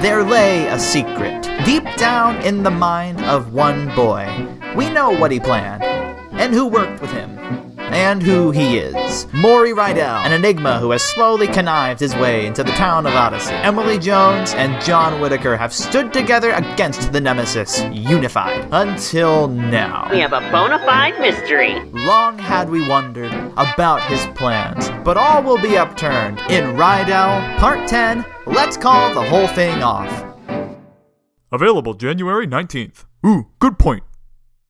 there lay a secret deep down in the mind of one boy. We know what he planned, and who worked with him, and who he is. Maury Rydell, an enigma who has slowly connived his way into the town of Odyssey. Emily Jones and John Whittaker have stood together against the Nemesis, unified, until now. We have a bona fide mystery. Long had we wondered about his plans, but all will be upturned in Rydell Part 10. Let's call the whole thing off. Available January 19th. Ooh, good point.